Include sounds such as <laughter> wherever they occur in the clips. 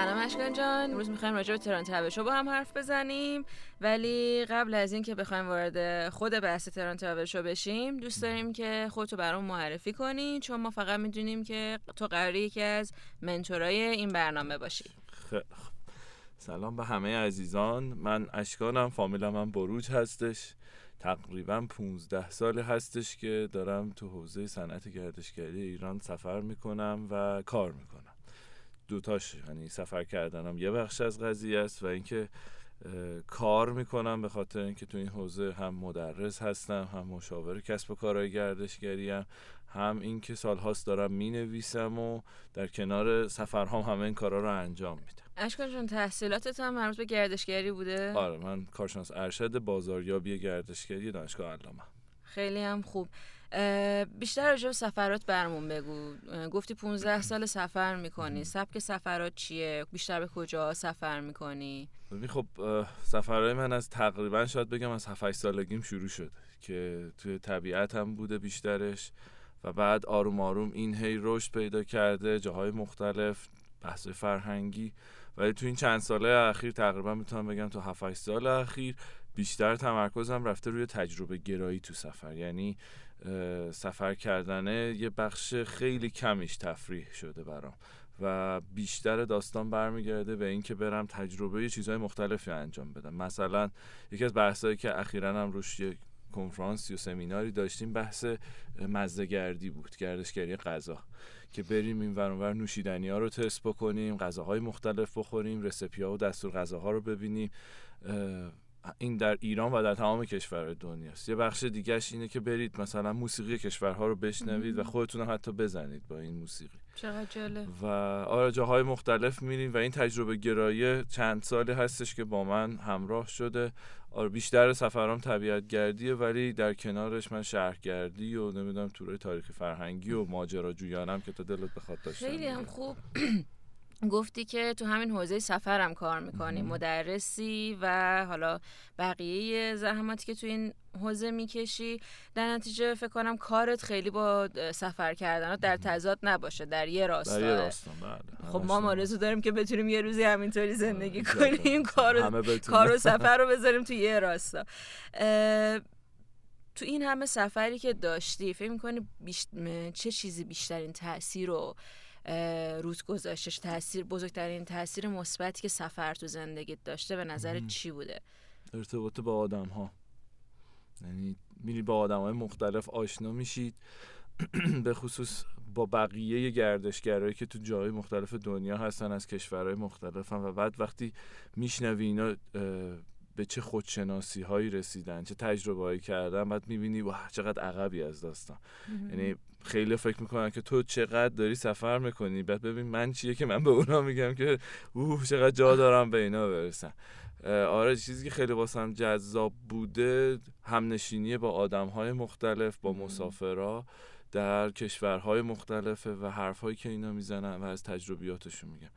سلام اشکان جان. امروز می‌خوایم راجع به تران شو با هم حرف بزنیم. ولی قبل از اینکه بخوایم وارد خود بحث تران شو بشیم دوست داریم که خودتو برام معرفی کنی چون ما فقط می‌دونیم که تو قراری یکی از منتورای این برنامه باشی. سلام به همه عزیزان. من اشکانم فامیلم هم بروج هستش. تقریبا 15 سال هستش که دارم تو حوزه صنعت گردشگری ایران سفر می‌کنم و کار می‌کنم. دوتاش یعنی سفر کردنم یه بخش از قضیه است و اینکه کار می‌کنم به خاطر اینکه تو این حوزه هم مدرس هستم هم مشاور کسب و کارهای گردشگری هم, هم اینکه سالهاست دارم می‌نویسم و در کنار سفرهام همه این کارا رو انجام میدم. اشکان جون تحصیلاتت هم مربوط به گردشگری بوده؟ آره من کارشناس ارشد بازاریابی گردشگری دانشگاه علامه. خیلی هم خوب. بیشتر راجع به سفرات برمون بگو. گفتی 15 سال سفر می‌کنی. سبک سفرات چیه؟ بیشتر به کجا سفر می‌کنی؟ خب سفرهای من از تقریبا شاید بگم از 7 سالگیم شروع شد که توی طبیعت هم بوده بیشترش و بعد آروم آروم این هی رشد پیدا کرده جاهای مختلف بحث فرهنگی. ولی تو این چند ساله اخیر تقریبا می‌تونم بگم تو 7 سال اخیر بیشتر تمرکزم رفته روی تجربه گرایی تو سفر. یعنی سفر کردنه یه بخش خیلی کمیش تفریح شده برام و بیشتر داستان برمیگرده به اینکه برم تجربه چیزهای مختلفی انجام بدم. مثلا یکی از بحثایی که اخیرا هم روش یه کنفرانس یا سمیناری داشتیم بحث مزدگردی بود گردشگری غذا. که بریم این ورانور نوشیدنی ها رو تست بکنیم غذاهای مختلف بخوریم رسپی ها و دستور غذاها رو ببینیم. این در ایران و در تمام کشور دنیاست. یه بخش دیگهش اینه که برید مثلا موسیقی کشورها رو بشنوید و خودتون حتی بزنید با این موسیقی. چقدر جالب. و آره جاهای مختلف میریم و این تجربه گرایی چند سالی هستش که با من همراه شده. آره بیشتر سفرام طبیعت گردیه ولی در کنارش من شهرگردی و نمی‌دونم تورای تاریخی فرهنگی و ماجراجویانم که تا دلت بخواد داشتم خیلی هم خوب. گفتی که تو همین حوزه سفرم کار می‌کنی مدرسی و حالا بقیه زحماتی که تو این حوزه می‌کشی در نتیجه فکر کنم کارت خیلی با سفر کردن در تضاد نباشه در یه راستا در یه بله. خب ما آرزو داریم که بتونیم یه روزی همینطوری زندگی کنیم کار کار و <laughs> سفر رو بذاریم تو یه راستا. تو این همه سفری که داشتی فکر می‌کنی چه چیزی بیشترین تاثیر رو روز گذاشتش تاثیر بزرگترین تاثیر مثبتی که سفر تو زندگیت داشته به نظر چی بوده؟ ارتباط با آدم ها یعنی میری با آدم های مختلف آشنا میشید. <clears throat> به خصوص با بقیه گردشگرایی که تو جای مختلف دنیا هستن از کشورهای مختلف و بعد وقتی میشنوی اینا به چه خودشناسی هایی رسیدن چه تجربه هایی کردن بعد می‌بینی واه چقدر عقبی از داستان. یعنی خیلی فکر می‌کنن که تو چقدر داری سفر می‌کنی. بعد ببین من چیه که من به اونا میگم که اوه چقدر جا دارم به اینا برسم آره چیزی که خیلی واسم جذاب بوده همنشینی با آدم های مختلف با مسافرها در کشورهای مختلفه و حرفهایی که اینا می‌زنن و از تجربیاتشون میگم.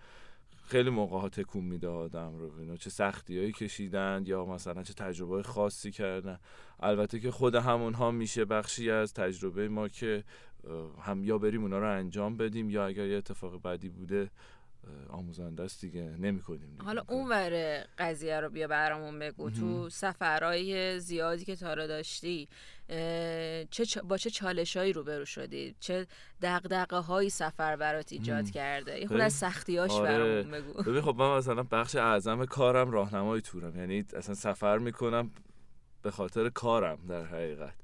خیلی موقع ها تکون میده آدم رو بینو چه سختی هایی کشیدن یا مثلا چه تجربه خاصی کردن. البته که خود همون ها میشه بخشی از تجربه ما که هم یا بریم اونا رو انجام بدیم یا اگر یه اتفاق بدی بوده آموزنده است دیگه نمی کنیم حالا اون ور قضیه رو بیا برامون بگو. تو سفرهای زیادی که تارا داشتی چه با چه چالشهایی روبرو شدی؟ چه دغدغه های سفر برات ایجاد کرده؟ این خود از سختیاش آره. برامون بگو. ببین خب من مثلا بخش اعظم کارم راهنمای تورم. یعنی اصلا سفر می‌کنم به خاطر کارم در حقیقت.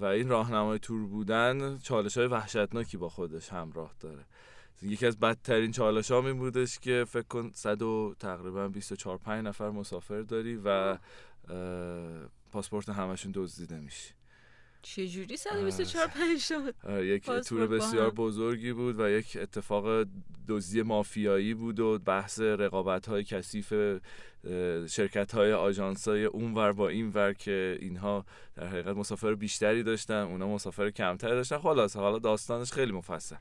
و این راهنمای تور بودن چالش های وحشتناکی با خودش همراه داره. یکی از بدترین چالش ها این بودش که فکر کن صد و تقریبا 24 5 نفر مسافر داری و پاسپورت همشون دزدیده میشه چجوری 124 5 شد؟ یک تور بسیار بزرگی بود و یک اتفاق دزدی مافیایی بود و بحث رقابت های کثیف شرکت های آژانس های اونور با این ور که اینها در حقیقت مسافر بیشتری داشتن اونا مسافر کمتری داشتن. خلاص حالا داستانش خیلی مفصل.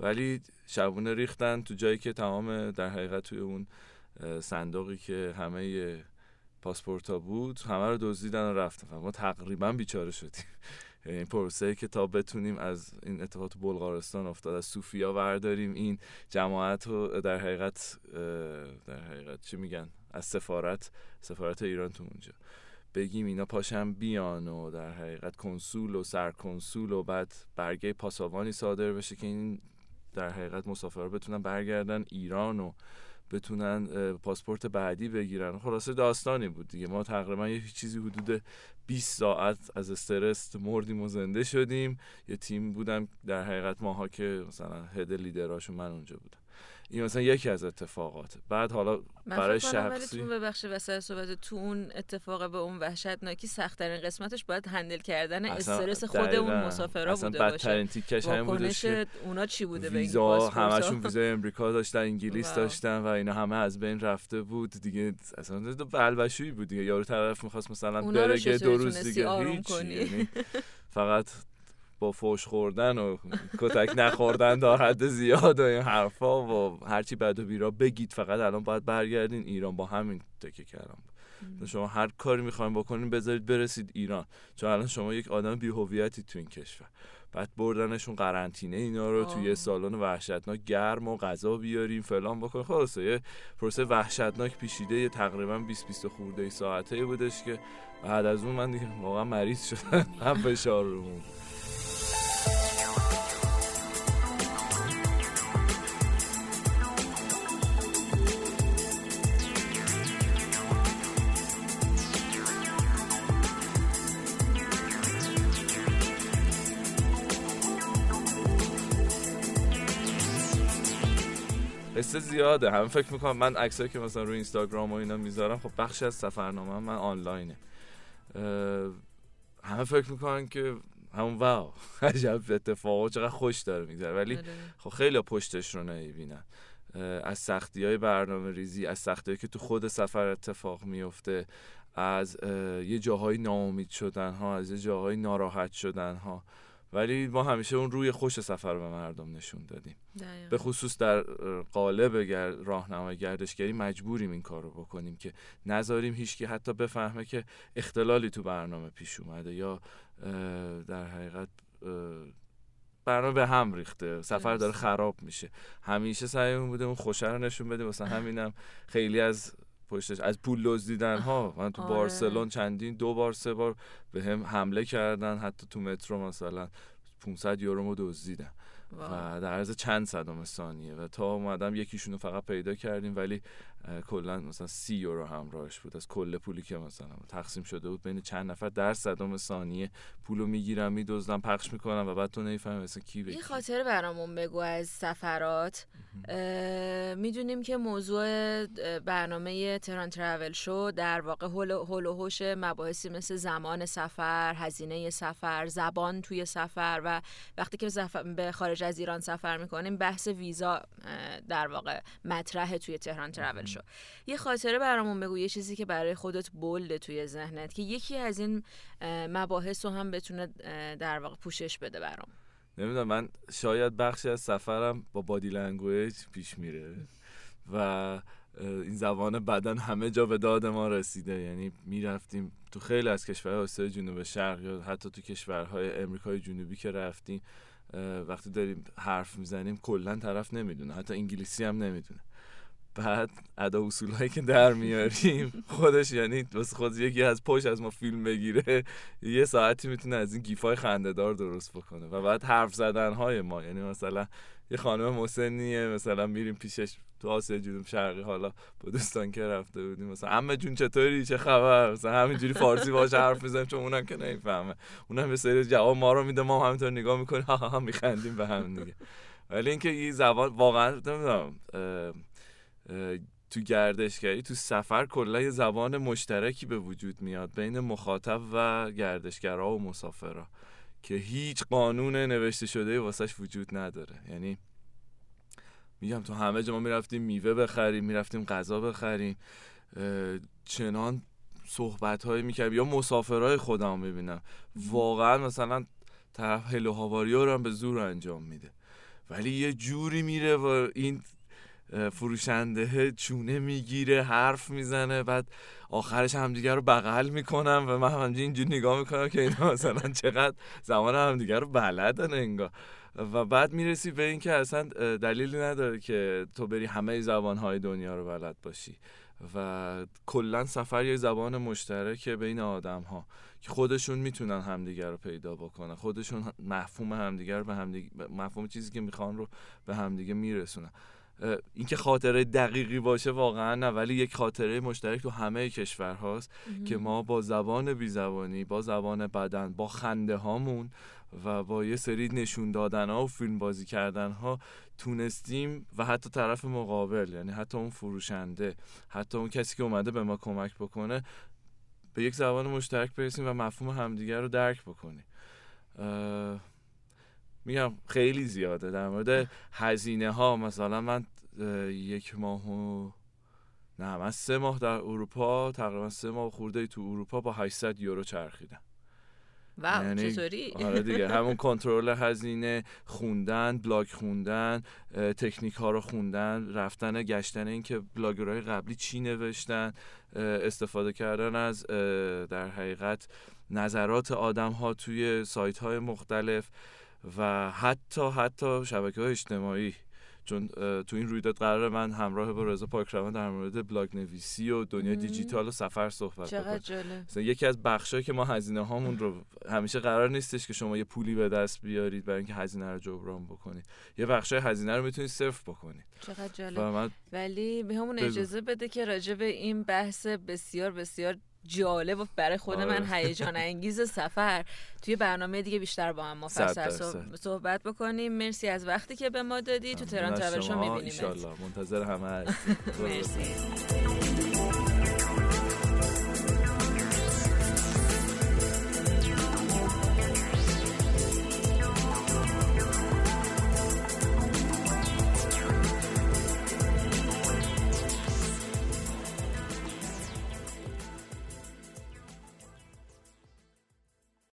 ولی شبونه ریختن تو جایی که تمام در حقیقت توی اون صندوقی که همه پاسپورت ها بود همه رو دزدیدن و رفتن. ما تقریبا بیچاره شدیم. <laughs> یعنی پروسه که تا بتونیم از این اتفاق تو بلغارستان افتاد از صوفیا برداریم این جماعت رو در حقیقت در حقیقت چی میگن؟ از سفارت سفارت ایران تو اونجا. بگیم اینا پاشم بیان و در حقیقت کنسول و سرکنسول و بعد برگه پاساوانی صادر بشه که این در حقیقت مسافرها بتونن برگردن ایران و بتونن پاسپورت بعدی بگیرن. خلاصه داستانی بود دیگه. ما تقریبا یه چیزی حدود 20 ساعت از استرس مردیم و زنده شدیم. یه تیم بودم در حقیقت ماها که مثلا هد لیدراشون من اونجا بودم. این مثلا یکی از اتفاقات. بعد حالا برای شخصی من ببخش وسط صحبت تو اون اتفاق به اون وحشتناکی سختترین قسمتش باید هندل کردن استرس خود اون مسافرا بوده باشه. بدترین تیکش همین بودش که اونا چی بوده ویزا همشون ویزا امریکا داشتن انگلیس داشتن و اینا همه از بین رفته بود. دیگه اصلا بلبشویی بود دیگه. یارو طرف می‌خواست مثلا بره دو روز دیگه هیچ یعنی فقط با فوش خوردن و کتک نخوردن تا حد زیاد و این حرفا و هرچی بد و بیرا بگید فقط الان باید برگردین ایران. با همین تکه کردم. شما هر کاری می‌خواین بکنین بذارید برسید ایران. چون الان شما یک آدم بیهویتی تو این کشور. بعد بردنشون قرنطینه اینا رو توی یه سالن وحشتناک گرم و غذا بیاریم فلان بکنیم خلاصه یه پروسه وحشتناک پیشیده یه تقریبا 20 20 خورده ساعته بودش که بعد از اون من دیگه واقعا مریض شدم. <laughs> هم فشار رو قصه زیاده. همه فکر می‌کنم من عکسایی که مثلا روی اینستاگرام و اینا می‌ذارم خب بخشی از سفرنامه من آنلاینه. همه فکر می‌کنن که همون واو <laughs> عجب اتفاق چقدر خوش داره میگذره. ولی آره. خب خیلی پشتش رو نمی‌بینن. از سختی های برنامه ریزی از سختی که تو خود سفر اتفاق میفته از یه جاهای ناامید شدن ها از یه جاهای ناراحت شدن ها ولی ما همیشه اون روی خوش سفر به مردم نشون دادیم. به خصوص در قالب. راهنمای گردشگری مجبوریم این کار رو بکنیم که نذاریم هیچکی حتی بفهمه که اختلالی تو برنامه پیش اومده یا در حقیقت برنامه به هم ریخته سفر داره خراب میشه. همیشه سعیمون بوده اون خوشه رو نشون بده. واسه همینم خیلی از پشتش. از پول دزدیدن ها من تو آره. بارسلون چندین دو بار سه بار به هم حمله کردن حتی تو مترو مثلا 500 یورو رو دزدیدن و در عرض چند صدم ثانیه. و تا اومدم یکیشون رو فقط پیدا کردیم ولی کلا مثلا سی یورو همراهش بود. از کل پولی که مثلا تقسیم شده بود بین چند نفر در صدم ثانیه پولو می‌گیرم میدزدم پخش می‌کنم و بعد تو نمی‌فهمی مثلا کی به این خاطر برامون بگو از سفرات. می‌دونیم که موضوع برنامه تران ترافل شو در واقع هول و هوش مباحثی مثل زمان سفر هزینه سفر زبان توی سفر و وقتی که به خارج از ایران سفر می‌کنیم بحث ویزا در واقع مطرح توی تهران Travel Show. یه خاطره برامون بگو یه چیزی که برای خودت bold ه توی ذهنت که یکی از این مباحث رو هم بتونه در واقع پوشش بده برام. نمی‌دونم من شاید بخشی از سفرم با body language پیش میره و این زبان بدن همه جا به داد ما رسیده. یعنی می‌رفتیم تو خیلی از کشورهای آسیای جنوب شرق یا حتی تو کشورهای امریکای جنوبی که رفتیم وقتی داریم حرف می‌زنیم کلا طرف نمی‌دونه. حتی انگلیسی هم نمی‌دونه. بعد ادا اصول هایی که در میاریم خودش یعنی واسه خود یکی از پشت از ما فیلم بگیره یه ساعتی می‌تونه از این گیفای خندهدار درست بکنه و بعد حرف زدن های ما. یعنی مثلا یه خانم مسنیه مثلا میریم پیشش تو آسیا جنوب شرقی حالا با دوستان که رفته بودیم مثلا عمه جون چطوری؟ چه خبر؟ مثلا همینجوری فارسی باهاش حرف می‌زنیم چون اونم که نمی‌فهمه. اونم به سری جواب ما رو میده ما همینطور نگاه می‌کنیم. <laughs> ها میخندیم به هم دیگه. ولی اینکه این زبان واقعا نمی‌دونم تو گردشگری تو سفر کلا یه زبان مشترکی به وجود میاد بین مخاطب و گردشگرها و مسافرها که هیچ قانون نوشته شده واسش وجود نداره. یعنی میگم تو همه جا ما می‌رفتیم میوه بخریم می‌رفتیم غذا بخریم چنان صحبت های می‌کردیم. یا مسافرهای خودم می‌بینم. واقعا مثلا طرف هلو هاواریو رو هم به زور انجام میده. ولی یه جوری میره و این فروشنده چونه می‌گیره حرف می‌زنه بعد آخرش همدیگه رو بغل می‌کنم و من همجی اینجور نگاه می‌کنم که اینا مثلا چقدر زمان همدیگه رو بلدن انگار. و بعد می‌رسی به اینکه اصلا دلیلی نداره که تو بری همه زبانهای دنیا رو بلد باشی. و کلا سفر یه زبان مشترک بین آدم ها که خودشون می‌تونن همدیگر رو پیدا بکنن. خودشون مفهوم همدیگر به همدیگه مفهوم چیزی که می‌خوان رو به همدیگه میرسونن. اینکه خاطره دقیقی باشه واقعا نه ولی یک خاطره مشترک تو همه کشور هاست که ما با زبان بی زبانی با زبان بدن با خنده هامون و با یه سری نشون دادن ها و فیلم بازی کردن ها تونستیم و حتی طرف مقابل یعنی حتی اون فروشنده حتی اون کسی که اومده به ما کمک بکنه به یک زبان مشترک برسیم و مفهوم همدیگر رو درک بکنیم. میگم خیلی زیاده. در مورد هزینه ها مثلا من یک ماه و نه من سه ماه در اروپا تقریبا سه ماه خورده تو اروپا با 800 یورو چرخیدم. واو یعنی چطوری؟ آره دیگه <laughs> همون کنترل هزینه خوندن بلاگ خوندن تکنیک ها رو خوندن رفتن گشتن اینکه بلاگرهای قبلی چی نوشتن استفاده کردن از در حقیقت نظرات آدم ها توی سایت های مختلف. و حتی حتی شبکه های اجتماعی چون تو این رویداد قرار من همراه با رضا پاکروان در مورد بلاگ نویسی و دنیا دیجیتال و سفر صحبت بکنم. یکی از بخشایی که ما هزینه هامون رو همیشه قرار نیستش که شما یه پولی به دست بیارید برای اینکه هزینه رو جبران بکنید. یه بخشای هزینه رو می‌تونید صرف بکنید. چقدر جالب. ولی به همون اجازه بده که راجع به این بحث بسیار بسیار جالب و برای خود من آره. هیجان انگیز سفر. توی برنامه دیگه بیشتر با هم مفصل صحبت بکنیم. مرسی از وقتی که به ما دادی. تو تهران ترابل شو می‌بینیم منتظر همه مرسی.